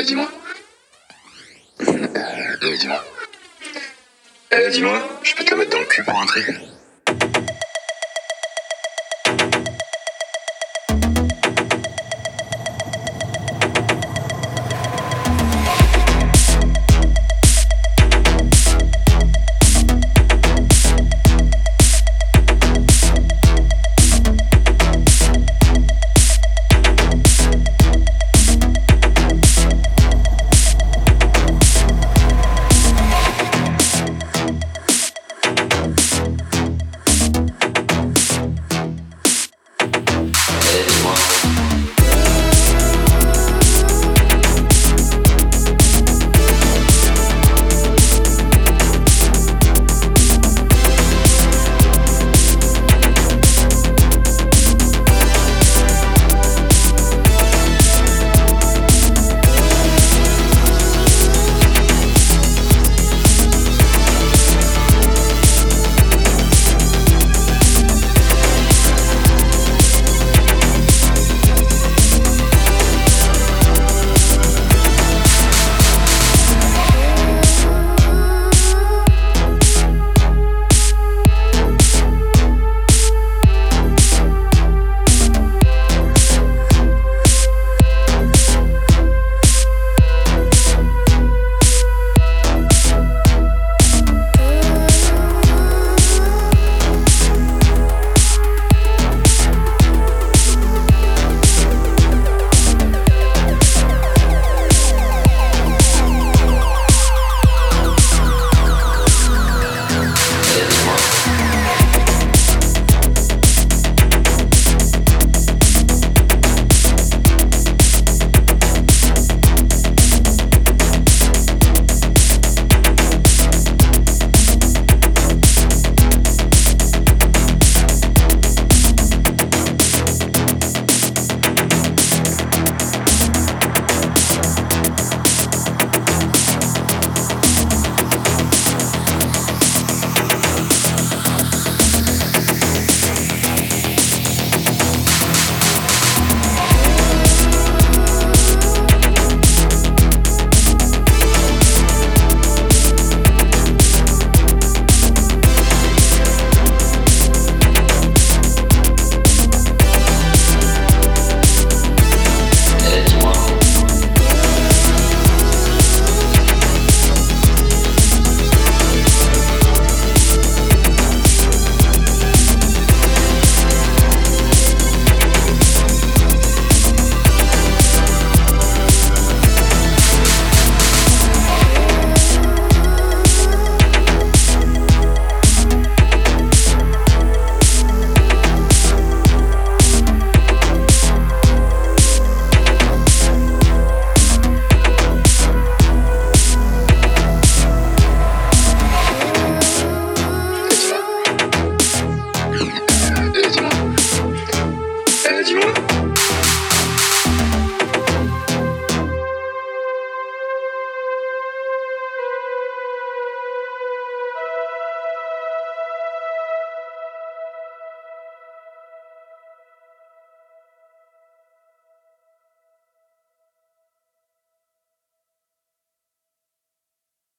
Eh, dis-moi. Euh, dis-moi. Eh, dis-moi, je peux te mettre dans le cul pour un